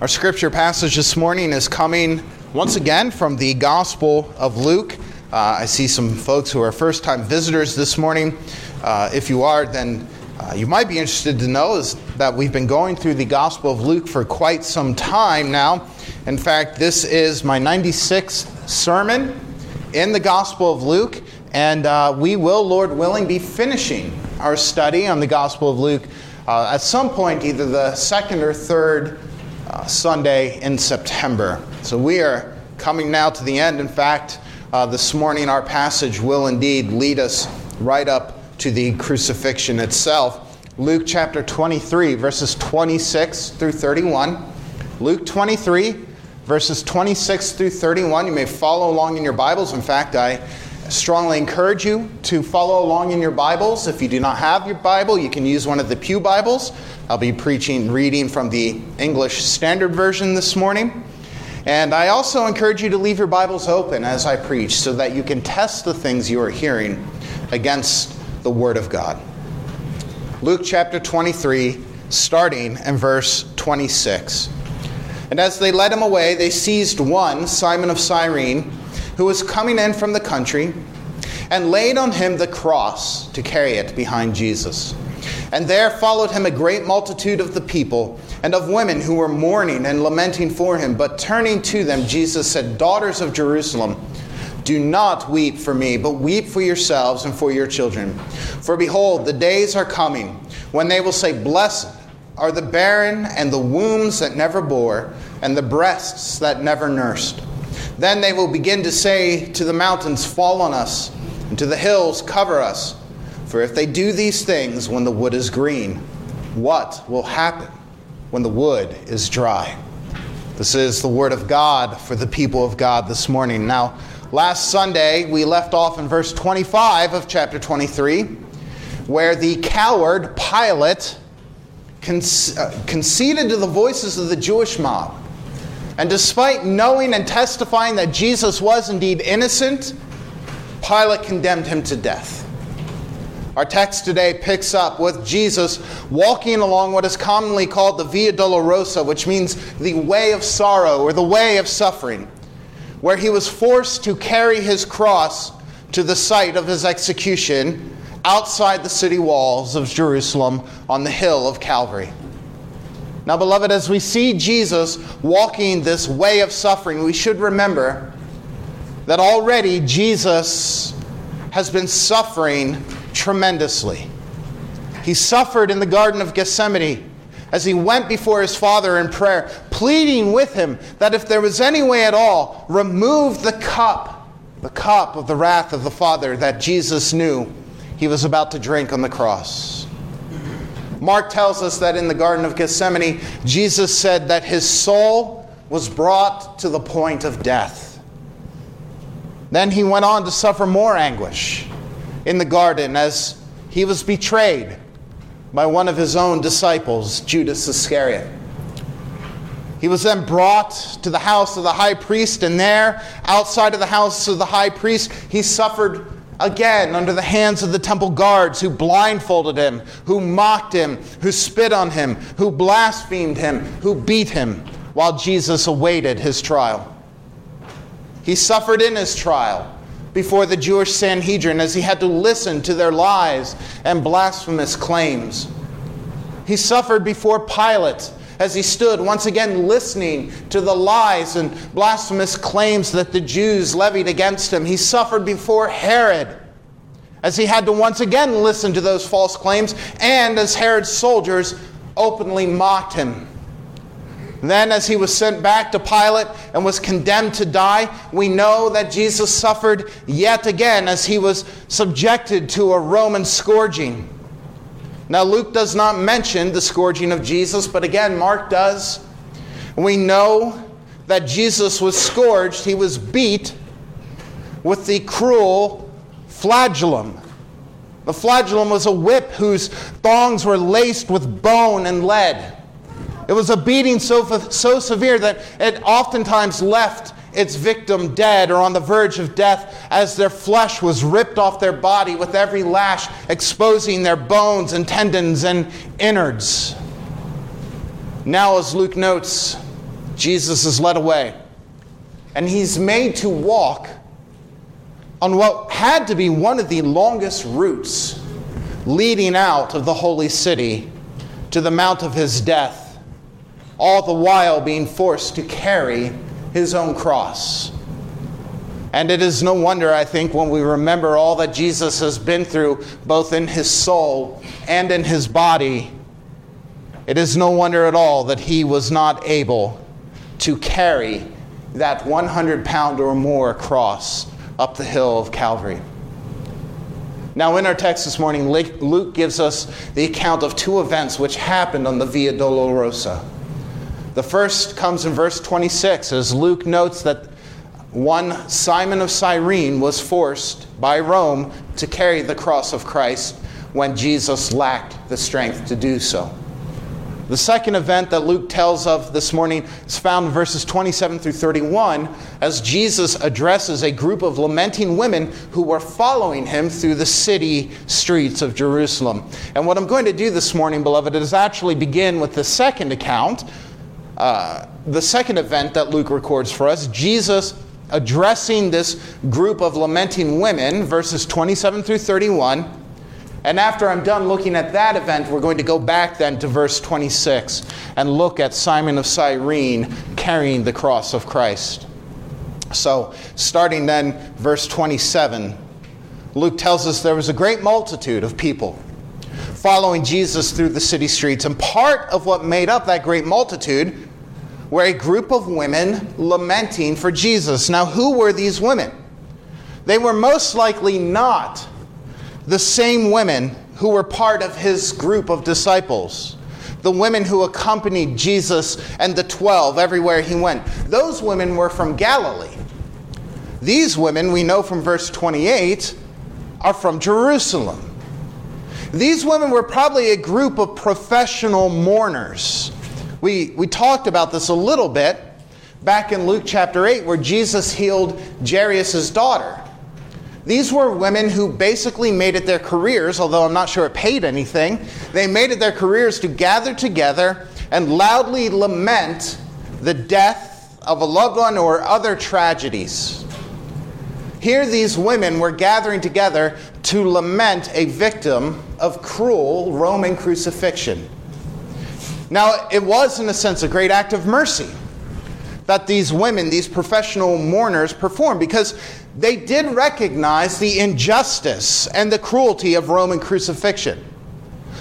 Our scripture passage this morning is coming once again from the Gospel of Luke. Uh, I see some folks who are first time visitors this morning. Uh, if you are, then uh, you might be interested to know is that we've been going through the Gospel of Luke for quite some time now. In fact, this is my 96th sermon in the Gospel of Luke, and uh, we will, Lord willing, be finishing our study on the Gospel of Luke uh, at some point, either the second or third uh, Sunday in September. So we are coming now to the end. In fact, uh, this morning our passage will indeed lead us right up to the crucifixion itself. Luke chapter 23, verses 26 through 31. Luke 23, verses 26 through 31. You may follow along in your Bibles. In fact, I strongly encourage you to follow along in your Bibles. If you do not have your Bible, you can use one of the Pew Bibles. I'll be preaching, reading from the English Standard Version this morning. And I also encourage you to leave your Bibles open as I preach so that you can test the things you are hearing against the Word of God. Luke chapter 23, starting in verse 26. And as they led him away, they seized one, Simon of Cyrene, who was coming in from the country, and laid on him the cross to carry it behind Jesus. And there followed him a great multitude of the people and of women who were mourning and lamenting for him. But turning to them, Jesus said, Daughters of Jerusalem, do not weep for me, but weep for yourselves and for your children. For behold, the days are coming when they will say, Blessed are the barren and the wombs that never bore, and the breasts that never nursed. Then they will begin to say to the mountains, Fall on us, and to the hills, Cover us. For if they do these things when the wood is green, what will happen when the wood is dry? This is the word of God for the people of God this morning. Now, last Sunday we left off in verse 25 of chapter 23, where the coward Pilate uh, conceded to the voices of the Jewish mob. And despite knowing and testifying that Jesus was indeed innocent, Pilate condemned him to death. Our text today picks up with Jesus walking along what is commonly called the Via Dolorosa, which means the way of sorrow or the way of suffering, where he was forced to carry his cross to the site of his execution outside the city walls of Jerusalem on the hill of Calvary. Now, beloved, as we see Jesus walking this way of suffering, we should remember that already Jesus has been suffering tremendously. He suffered in the Garden of Gethsemane as he went before his Father in prayer, pleading with him that if there was any way at all, remove the cup, the cup of the wrath of the Father that Jesus knew he was about to drink on the cross. Mark tells us that in the Garden of Gethsemane, Jesus said that his soul was brought to the point of death. Then he went on to suffer more anguish in the garden as he was betrayed by one of his own disciples, Judas Iscariot. He was then brought to the house of the high priest, and there, outside of the house of the high priest, he suffered again under the hands of the temple guards who blindfolded him, who mocked him, who spit on him, who blasphemed him, who beat him while Jesus awaited his trial. He suffered in his trial before the Jewish Sanhedrin as he had to listen to their lies and blasphemous claims. He suffered before Pilate as he stood once again listening to the lies and blasphemous claims that the Jews levied against him. He suffered before Herod as he had to once again listen to those false claims and as Herod's soldiers openly mocked him. Then, as he was sent back to Pilate and was condemned to die, we know that Jesus suffered yet again as he was subjected to a Roman scourging. Now, Luke does not mention the scourging of Jesus, but again, Mark does. We know that Jesus was scourged, he was beat with the cruel flagellum. The flagellum was a whip whose thongs were laced with bone and lead. It was a beating so, so severe that it oftentimes left its victim dead or on the verge of death as their flesh was ripped off their body with every lash exposing their bones and tendons and innards. Now, as Luke notes, Jesus is led away, and he's made to walk on what had to be one of the longest routes leading out of the holy city to the mount of his death, all the while being forced to carry his own cross. And it is no wonder, I think, when we remember all that Jesus has been through, both in his soul and in his body, it is no wonder at all that he was not able to carry that 100 pound or more cross up the hill of Calvary. Now, in our text this morning, Luke gives us the account of two events which happened on the Via Dolorosa. The first comes in verse 26 as Luke notes that one Simon of Cyrene was forced by Rome to carry the cross of Christ when Jesus lacked the strength to do so. The second event that Luke tells of this morning is found in verses 27 through 31 as Jesus addresses a group of lamenting women who were following him through the city streets of Jerusalem. And what I'm going to do this morning, beloved, is actually begin with the second account, uh, the second event that Luke records for us Jesus addressing this group of lamenting women, verses 27 through 31. And after I'm done looking at that event, we're going to go back then to verse 26 and look at Simon of Cyrene carrying the cross of Christ. So, starting then, verse 27, Luke tells us there was a great multitude of people following Jesus through the city streets. And part of what made up that great multitude were a group of women lamenting for Jesus. Now, who were these women? They were most likely not the same women who were part of his group of disciples. The women who accompanied Jesus and the 12 everywhere he went. Those women were from Galilee. These women, we know from verse 28, are from Jerusalem. These women were probably a group of professional mourners we, we talked about this a little bit back in Luke chapter 8, where Jesus healed Jairus' daughter. These were women who basically made it their careers, although I'm not sure it paid anything. They made it their careers to gather together and loudly lament the death of a loved one or other tragedies. Here, these women were gathering together to lament a victim of cruel Roman crucifixion. Now, it was, in a sense, a great act of mercy that these women, these professional mourners, performed because they did recognize the injustice and the cruelty of Roman crucifixion.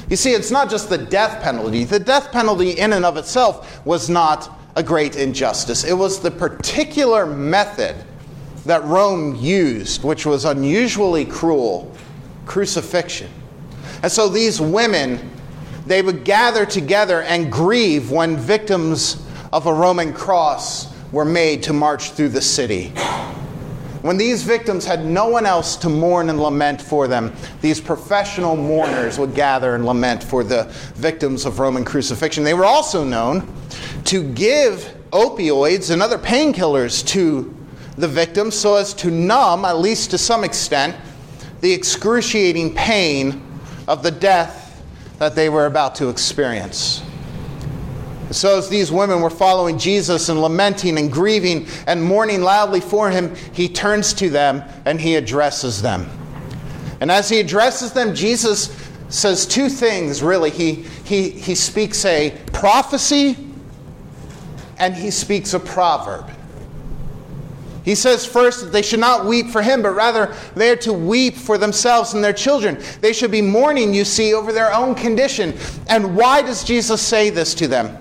You see, it's not just the death penalty. The death penalty, in and of itself, was not a great injustice. It was the particular method that Rome used, which was unusually cruel crucifixion. And so these women they would gather together and grieve when victims of a Roman cross were made to march through the city. When these victims had no one else to mourn and lament for them, these professional mourners would gather and lament for the victims of Roman crucifixion. They were also known to give opioids and other painkillers to the victims so as to numb, at least to some extent, the excruciating pain of the death that they were about to experience. So, as these women were following Jesus and lamenting and grieving and mourning loudly for him, he turns to them and he addresses them. And as he addresses them, Jesus says two things really. He, he, he speaks a prophecy and he speaks a proverb. He says first that they should not weep for him, but rather they are to weep for themselves and their children. They should be mourning, you see, over their own condition. And why does Jesus say this to them?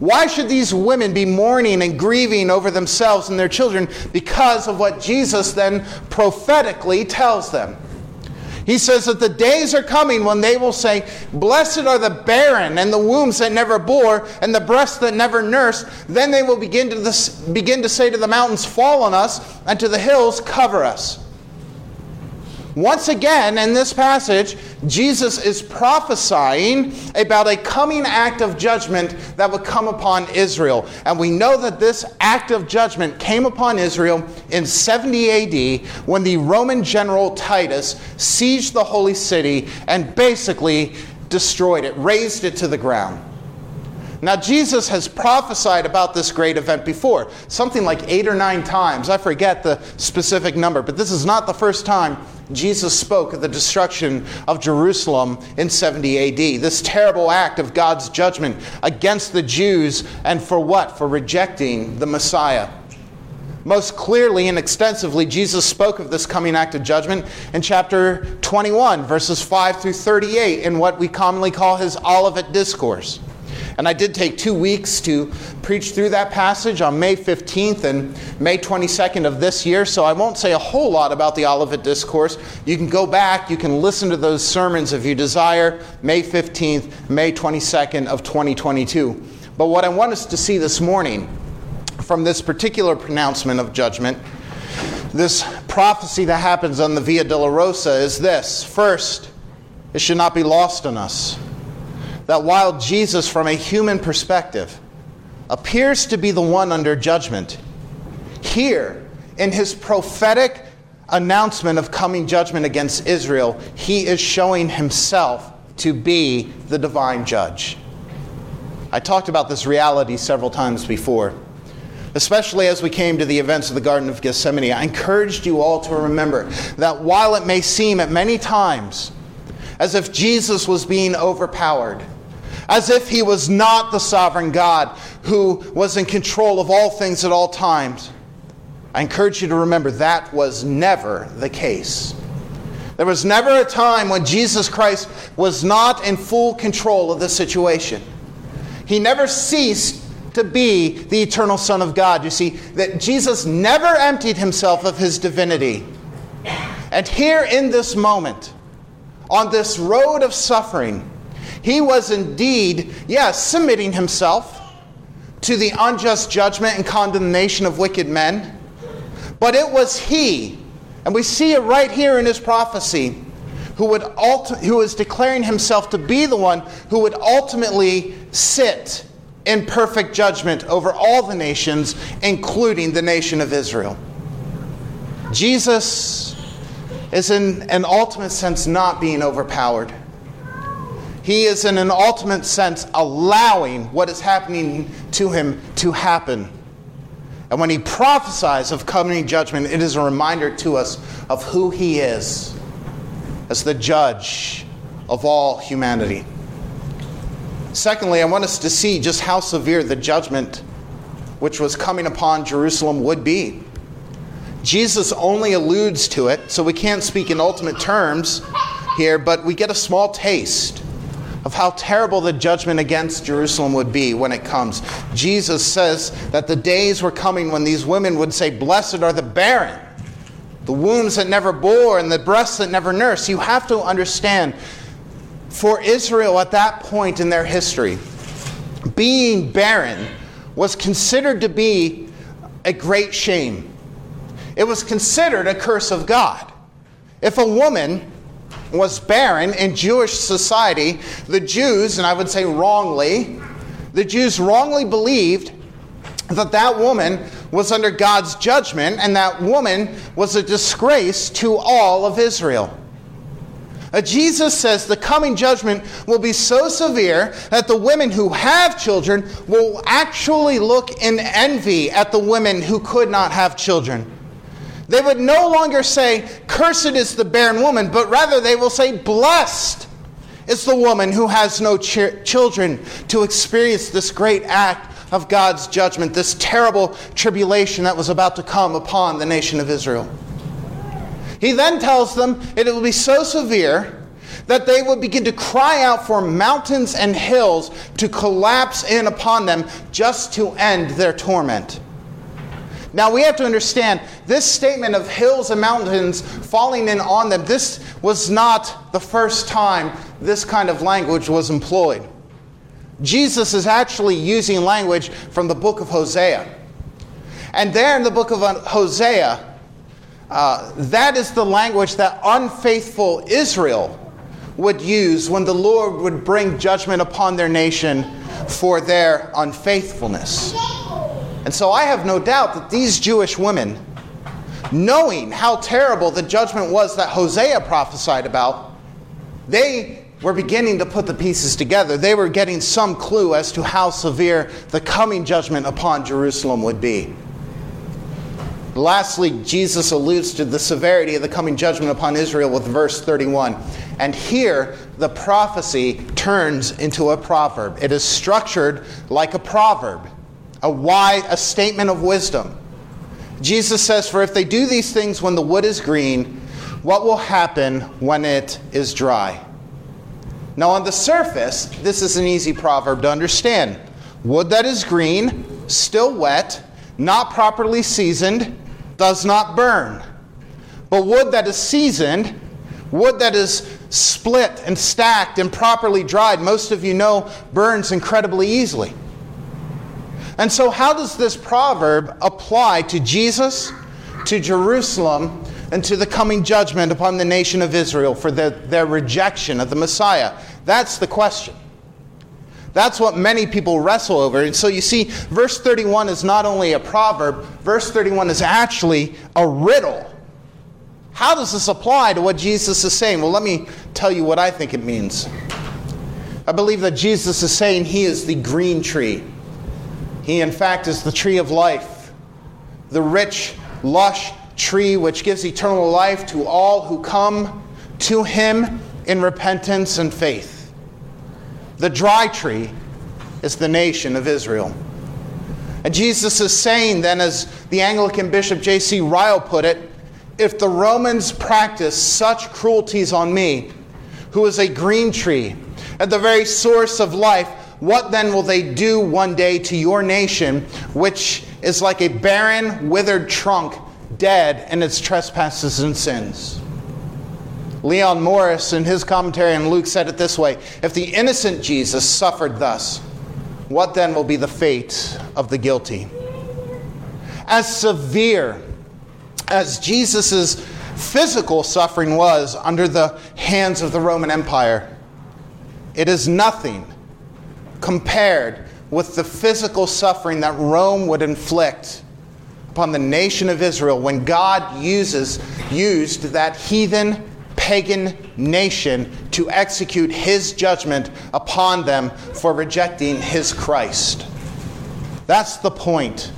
Why should these women be mourning and grieving over themselves and their children? Because of what Jesus then prophetically tells them. He says that the days are coming when they will say, Blessed are the barren and the wombs that never bore and the breasts that never nursed. Then they will begin to, this, begin to say to the mountains, Fall on us, and to the hills, Cover us. Once again, in this passage, Jesus is prophesying about a coming act of judgment that would come upon Israel. And we know that this act of judgment came upon Israel in 70 AD when the Roman general Titus sieged the holy city and basically destroyed it, razed it to the ground. Now, Jesus has prophesied about this great event before, something like eight or nine times. I forget the specific number, but this is not the first time Jesus spoke of the destruction of Jerusalem in 70 AD. This terrible act of God's judgment against the Jews, and for what? For rejecting the Messiah. Most clearly and extensively, Jesus spoke of this coming act of judgment in chapter 21, verses 5 through 38, in what we commonly call his Olivet Discourse. And I did take two weeks to preach through that passage on May 15th and May 22nd of this year, so I won't say a whole lot about the Olivet Discourse. You can go back, you can listen to those sermons if you desire, May 15th, May 22nd of 2022. But what I want us to see this morning from this particular pronouncement of judgment, this prophecy that happens on the Via Dolorosa, is this. First, it should not be lost on us that while Jesus, from a human perspective, appears to be the one under judgment, here, in his prophetic announcement of coming judgment against Israel, he is showing himself to be the divine judge. I talked about this reality several times before, especially as we came to the events of the Garden of Gethsemane. I encouraged you all to remember that while it may seem at many times as if Jesus was being overpowered, as if he was not the sovereign God who was in control of all things at all times. I encourage you to remember that was never the case. There was never a time when Jesus Christ was not in full control of the situation. He never ceased to be the eternal Son of God. You see, that Jesus never emptied himself of his divinity. And here in this moment, on this road of suffering, he was indeed, yes, submitting himself to the unjust judgment and condemnation of wicked men. But it was he, and we see it right here in his prophecy, who, would ulti- who is declaring himself to be the one who would ultimately sit in perfect judgment over all the nations, including the nation of Israel. Jesus is, in an ultimate sense, not being overpowered. He is, in an ultimate sense, allowing what is happening to him to happen. And when he prophesies of coming judgment, it is a reminder to us of who he is as the judge of all humanity. Secondly, I want us to see just how severe the judgment which was coming upon Jerusalem would be. Jesus only alludes to it, so we can't speak in ultimate terms here, but we get a small taste of how terrible the judgment against Jerusalem would be when it comes. Jesus says that the days were coming when these women would say, Blessed are the barren, the wombs that never bore, and the breasts that never nursed. You have to understand, for Israel at that point in their history, being barren was considered to be a great shame. It was considered a curse of God. If a woman was barren in Jewish society, the Jews, and I would say wrongly, the Jews wrongly believed that that woman was under God's judgment and that woman was a disgrace to all of Israel. Uh, Jesus says the coming judgment will be so severe that the women who have children will actually look in envy at the women who could not have children. They would no longer say, Cursed is the barren woman, but rather they will say, Blessed is the woman who has no ch- children to experience this great act of God's judgment, this terrible tribulation that was about to come upon the nation of Israel. He then tells them it will be so severe that they would begin to cry out for mountains and hills to collapse in upon them just to end their torment. Now we have to understand this statement of hills and mountains falling in on them, this was not the first time this kind of language was employed. Jesus is actually using language from the book of Hosea. And there in the book of Hosea, uh, that is the language that unfaithful Israel would use when the Lord would bring judgment upon their nation for their unfaithfulness. And so I have no doubt that these Jewish women, knowing how terrible the judgment was that Hosea prophesied about, they were beginning to put the pieces together. They were getting some clue as to how severe the coming judgment upon Jerusalem would be. Lastly, Jesus alludes to the severity of the coming judgment upon Israel with verse 31. And here, the prophecy turns into a proverb. It is structured like a proverb, a wise, a statement of wisdom. Jesus says, For if they do these things when the wood is green, what will happen when it is dry? Now, on the surface, this is an easy proverb to understand. Wood that is green, still wet, not properly seasoned, does not burn. But wood that is seasoned, wood that is split and stacked and properly dried, most of you know, burns incredibly easily. And so, how does this proverb apply to Jesus, to Jerusalem, and to the coming judgment upon the nation of Israel for their, their rejection of the Messiah? That's the question. That's what many people wrestle over. And so you see, verse 31 is not only a proverb, verse 31 is actually a riddle. How does this apply to what Jesus is saying? Well, let me tell you what I think it means. I believe that Jesus is saying he is the green tree. He, in fact, is the tree of life, the rich, lush tree which gives eternal life to all who come to him in repentance and faith. The dry tree is the nation of Israel. And Jesus is saying then, as the Anglican Bishop J.C. Ryle put it, if the Romans practice such cruelties on me, who is a green tree, at the very source of life, what then will they do one day to your nation, which is like a barren, withered trunk, dead in its trespasses and sins? Leon Morris, in his commentary on Luke, said it this way If the innocent Jesus suffered thus, what then will be the fate of the guilty? As severe as Jesus' physical suffering was under the hands of the Roman Empire, it is nothing compared with the physical suffering that Rome would inflict upon the nation of Israel when God uses used that heathen pagan nation to execute his judgment upon them for rejecting his Christ. That's the point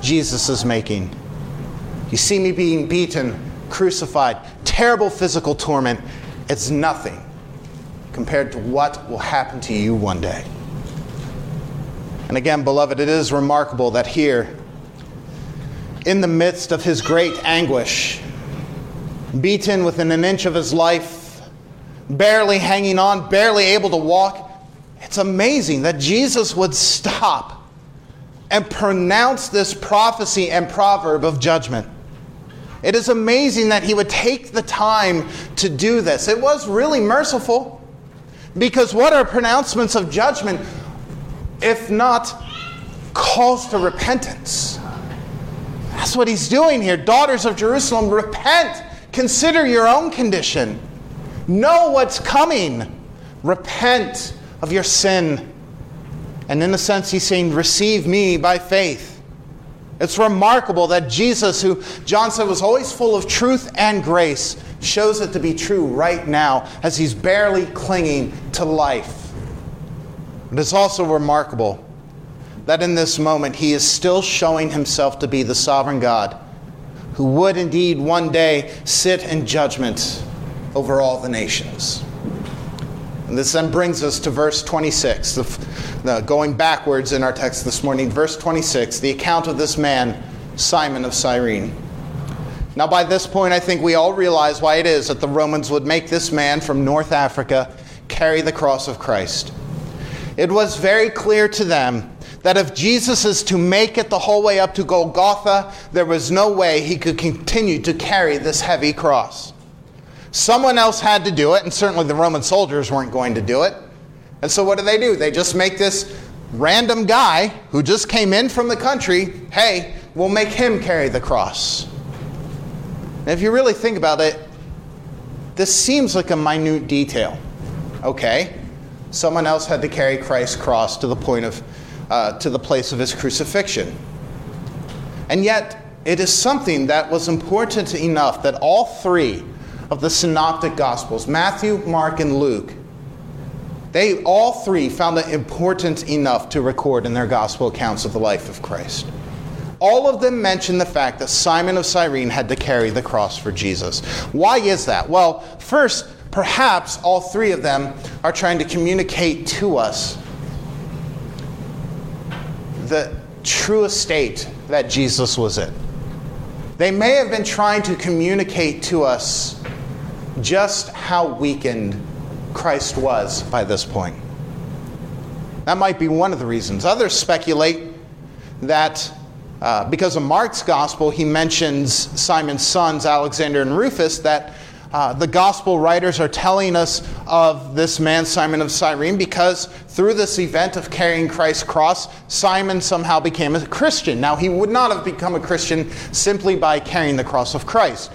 Jesus is making. You see me being beaten, crucified, terrible physical torment. It's nothing compared to what will happen to you one day. And again, beloved, it is remarkable that here, in the midst of his great anguish, beaten within an inch of his life, barely hanging on, barely able to walk. It's amazing that Jesus would stop and pronounce this prophecy and proverb of judgment. It is amazing that he would take the time to do this. It was really merciful because what are pronouncements of judgment if not calls to repentance? That's what he's doing here. Daughters of Jerusalem, repent Consider your own condition. Know what's coming. Repent of your sin. And in a sense, he's saying, Receive me by faith. It's remarkable that Jesus, who John said was always full of truth and grace, shows it to be true right now as he's barely clinging to life. But it's also remarkable that in this moment he is still showing himself to be the sovereign God who would indeed one day sit in judgment over all the nations. And this then brings us to verse 26, the, the, going backwards in our text this morning. Verse 26, the account of this man, Simon of Cyrene. Now, by this point, I think we all realize why it is that the Romans would make this man from North Africa carry the cross of Christ. It was very clear to them that if Jesus is to make it the whole way up to Golgotha, there was no way he could continue to carry this heavy cross. Someone else had to do it, and certainly the Roman soldiers weren't going to do it. And so what do they do? They just make this random guy who just came in from the country, hey, we'll make him carry the cross. And if you really think about it, this seems like a minute detail. Okay, someone else had to carry Christ's cross to the point of uh, to the place of his crucifixion. And yet, it is something that was important enough that all three of the synoptic gospels, Matthew, Mark, and Luke, They all three found it important enough to record in their gospel accounts of the life of Christ. All of them mention the fact that Simon of Cyrene had to carry the cross for Jesus. Why is that? Well, first, perhaps all three of them are trying to communicate to us the true estate that Jesus was in. They may have been trying to communicate to us just how weakened Christ was by this point. That might be one of the reasons. Others speculate that uh, because of Mark's gospel, he mentions Simon's sons, Alexander and Rufus, that uh, the gospel writers are telling us of this man, Simon of Cyrene, because through this event of carrying Christ's cross, Simon somehow became a Christian. Now, he would not have become a Christian simply by carrying the cross of Christ.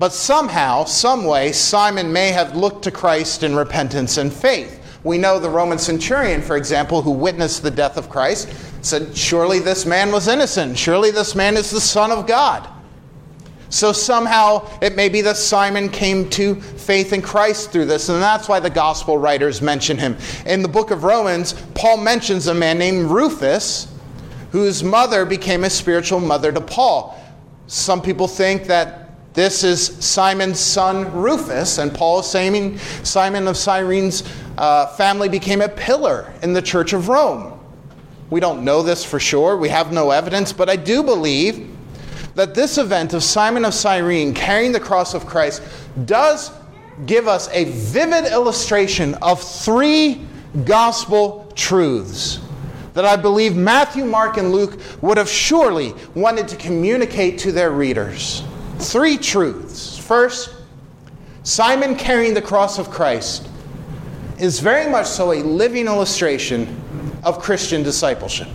But somehow, some way, Simon may have looked to Christ in repentance and faith. We know the Roman centurion, for example, who witnessed the death of Christ, said, Surely this man was innocent. Surely this man is the Son of God. So somehow it may be that Simon came to faith in Christ through this, and that's why the gospel writers mention him. In the book of Romans, Paul mentions a man named Rufus, whose mother became a spiritual mother to Paul. Some people think that this is Simon's son Rufus, and Paul is saying Simon of Cyrene's uh, family became a pillar in the church of Rome. We don't know this for sure, we have no evidence, but I do believe that this event of Simon of Cyrene carrying the cross of Christ does give us a vivid illustration of three gospel truths that I believe Matthew, Mark, and Luke would have surely wanted to communicate to their readers three truths. First, Simon carrying the cross of Christ is very much so a living illustration of Christian discipleship.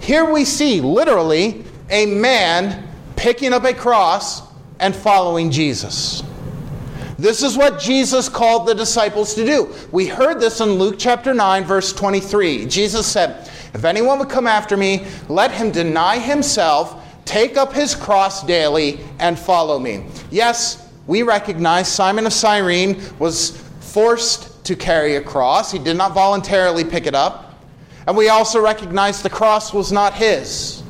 Here we see literally a man picking up a cross and following Jesus. This is what Jesus called the disciples to do. We heard this in Luke chapter 9, verse 23. Jesus said, If anyone would come after me, let him deny himself Take up his cross daily and follow me. Yes, we recognize Simon of Cyrene was forced to carry a cross. He did not voluntarily pick it up. And we also recognize the cross was not his.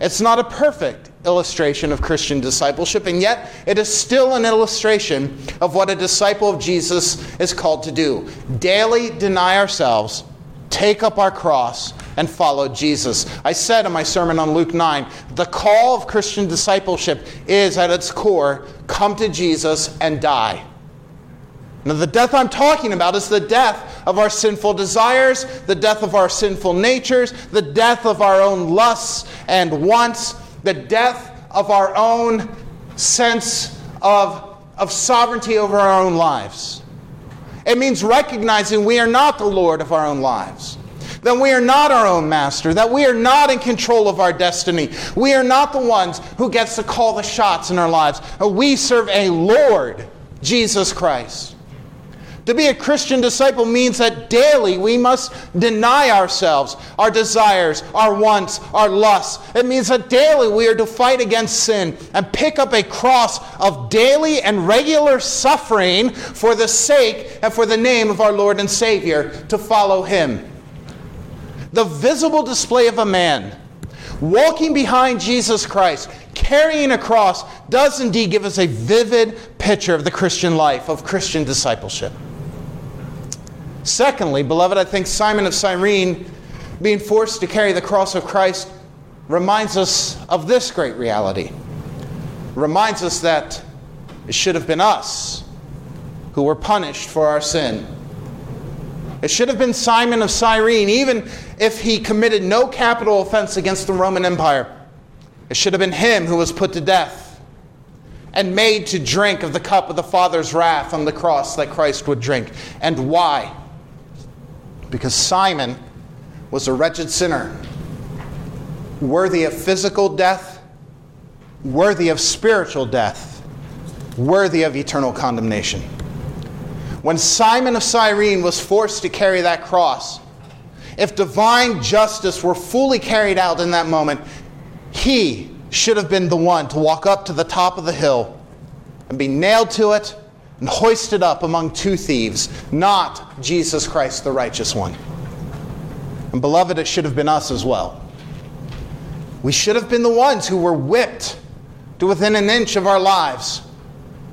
It's not a perfect illustration of Christian discipleship, and yet it is still an illustration of what a disciple of Jesus is called to do. Daily deny ourselves, take up our cross, and follow Jesus. I said in my sermon on Luke 9 the call of Christian discipleship is at its core come to Jesus and die. Now, the death I'm talking about is the death of our sinful desires, the death of our sinful natures, the death of our own lusts and wants, the death of our own sense of, of sovereignty over our own lives. It means recognizing we are not the Lord of our own lives that we are not our own master, that we are not in control of our destiny. We are not the ones who gets to call the shots in our lives. We serve a Lord, Jesus Christ. To be a Christian disciple means that daily we must deny ourselves, our desires, our wants, our lusts. It means that daily we are to fight against sin and pick up a cross of daily and regular suffering for the sake and for the name of our Lord and Savior to follow Him the visible display of a man walking behind Jesus Christ, carrying a cross, does indeed give us a vivid picture of the Christian life, of Christian discipleship. Secondly, beloved, I think Simon of Cyrene being forced to carry the cross of Christ reminds us of this great reality. Reminds us that it should have been us who were punished for our sin it should have been Simon of Cyrene, even if he committed no capital offense against the Roman Empire. It should have been him who was put to death and made to drink of the cup of the Father's wrath on the cross that Christ would drink. And why? Because Simon was a wretched sinner, worthy of physical death, worthy of spiritual death, worthy of eternal condemnation. When Simon of Cyrene was forced to carry that cross, if divine justice were fully carried out in that moment, he should have been the one to walk up to the top of the hill and be nailed to it and hoisted up among two thieves, not Jesus Christ, the righteous one. And beloved, it should have been us as well. We should have been the ones who were whipped to within an inch of our lives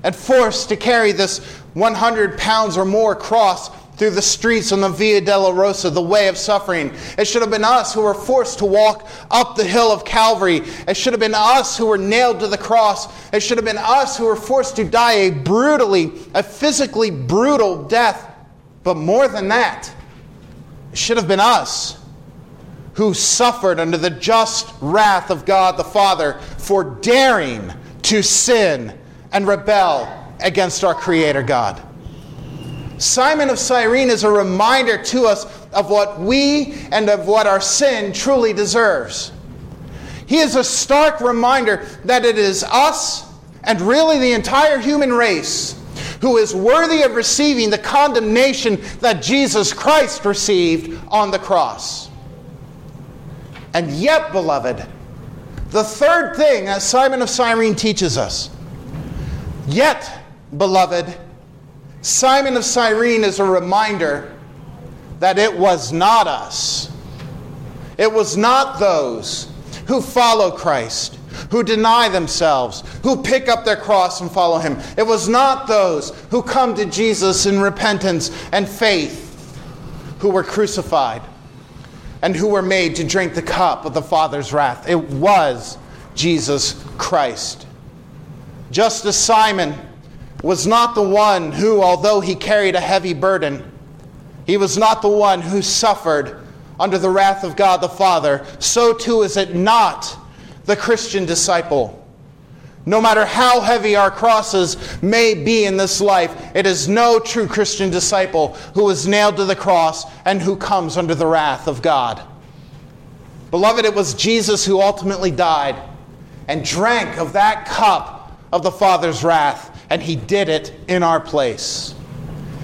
and forced to carry this 100 pounds or more cross through the streets on the Via Dolorosa, the way of suffering. It should have been us who were forced to walk up the hill of Calvary. It should have been us who were nailed to the cross. It should have been us who were forced to die a brutally, a physically brutal death. But more than that, it should have been us who suffered under the just wrath of God the Father for daring to sin and rebel against our Creator God. Simon of Cyrene is a reminder to us of what we and of what our sin truly deserves. He is a stark reminder that it is us and really the entire human race who is worthy of receiving the condemnation that Jesus Christ received on the cross. And yet, beloved, the third thing that Simon of Cyrene teaches us, yet, beloved, Simon of Cyrene is a reminder that it was not us. It was not those who follow Christ, who deny themselves, who pick up their cross and follow him. It was not those who come to Jesus in repentance and faith who were crucified and who were made to drink the cup of the Father's wrath. It was Jesus Christ. Just as Simon was not the one who, although he carried a heavy burden, he was not the one who suffered under the wrath of God the Father, so too is it not the Christian disciple. No matter how heavy our crosses may be in this life, it is no true Christian disciple who is nailed to the cross and who comes under the wrath of God. Beloved, it was Jesus who ultimately died and drank of that cup of the Father's wrath and he did it in our place.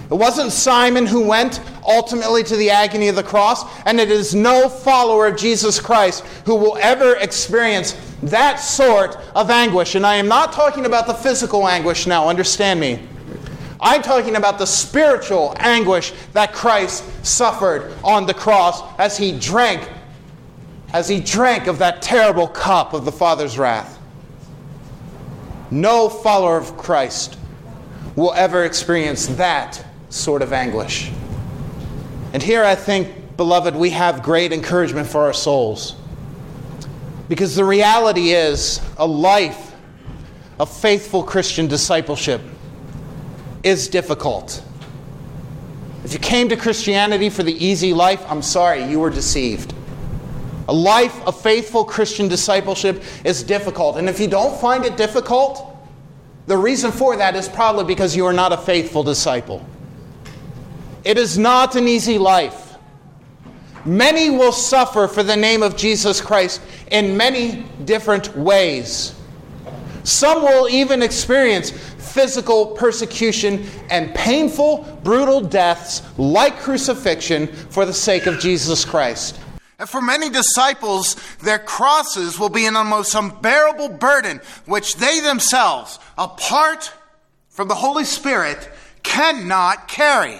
It wasn't Simon who went ultimately to the agony of the cross, and it is no follower of Jesus Christ who will ever experience that sort of anguish. And I am not talking about the physical anguish now, understand me. I'm talking about the spiritual anguish that Christ suffered on the cross as he drank as he drank of that terrible cup of the Father's wrath. No follower of Christ will ever experience that sort of anguish. And here I think, beloved, we have great encouragement for our souls. Because the reality is, a life of faithful Christian discipleship is difficult. If you came to Christianity for the easy life, I'm sorry, you were deceived. A life of faithful Christian discipleship is difficult. And if you don't find it difficult, the reason for that is probably because you are not a faithful disciple. It is not an easy life. Many will suffer for the name of Jesus Christ in many different ways. Some will even experience physical persecution and painful, brutal deaths like crucifixion for the sake of Jesus Christ. For many disciples, their crosses will be an almost unbearable burden, which they themselves, apart from the Holy Spirit, cannot carry.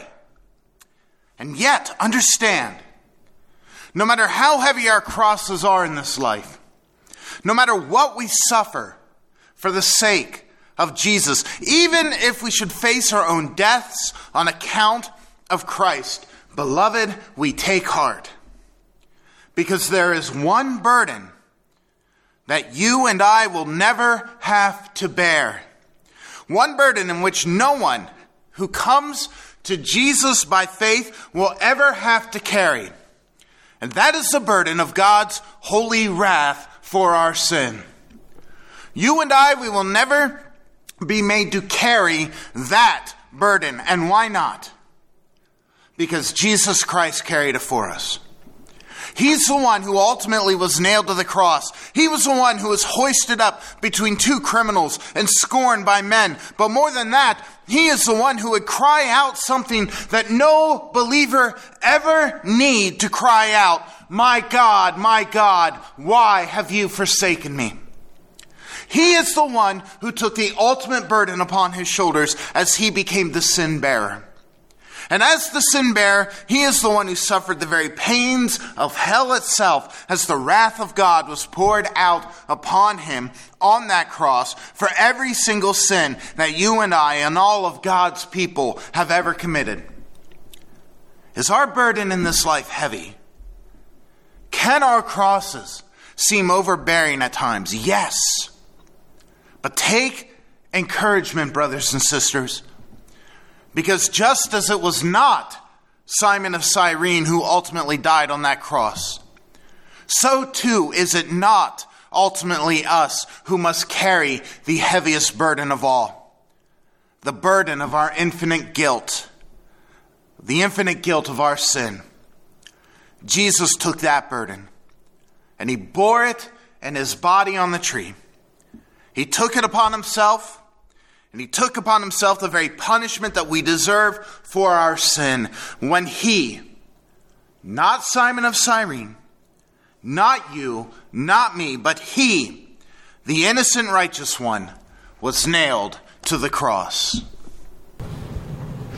And yet, understand, no matter how heavy our crosses are in this life, no matter what we suffer for the sake of Jesus, even if we should face our own deaths on account of Christ, beloved, we take heart because there is one burden that you and I will never have to bear. One burden in which no one who comes to Jesus by faith will ever have to carry. And that is the burden of God's holy wrath for our sin. You and I, we will never be made to carry that burden. And why not? Because Jesus Christ carried it for us. He's the one who ultimately was nailed to the cross. He was the one who was hoisted up between two criminals and scorned by men. But more than that, he is the one who would cry out something that no believer ever need to cry out. My God, my God, why have you forsaken me? He is the one who took the ultimate burden upon his shoulders as he became the sin bearer. And as the sin bearer, he is the one who suffered the very pains of hell itself as the wrath of God was poured out upon him on that cross for every single sin that you and I and all of God's people have ever committed. Is our burden in this life heavy? Can our crosses seem overbearing at times? Yes. But take encouragement, brothers and sisters, because just as it was not Simon of Cyrene who ultimately died on that cross, so too is it not ultimately us who must carry the heaviest burden of all the burden of our infinite guilt, the infinite guilt of our sin. Jesus took that burden and he bore it in his body on the tree. He took it upon himself and he took upon himself the very punishment that we deserve for our sin when he, not Simon of Cyrene, not you, not me, but he, the innocent righteous one, was nailed to the cross.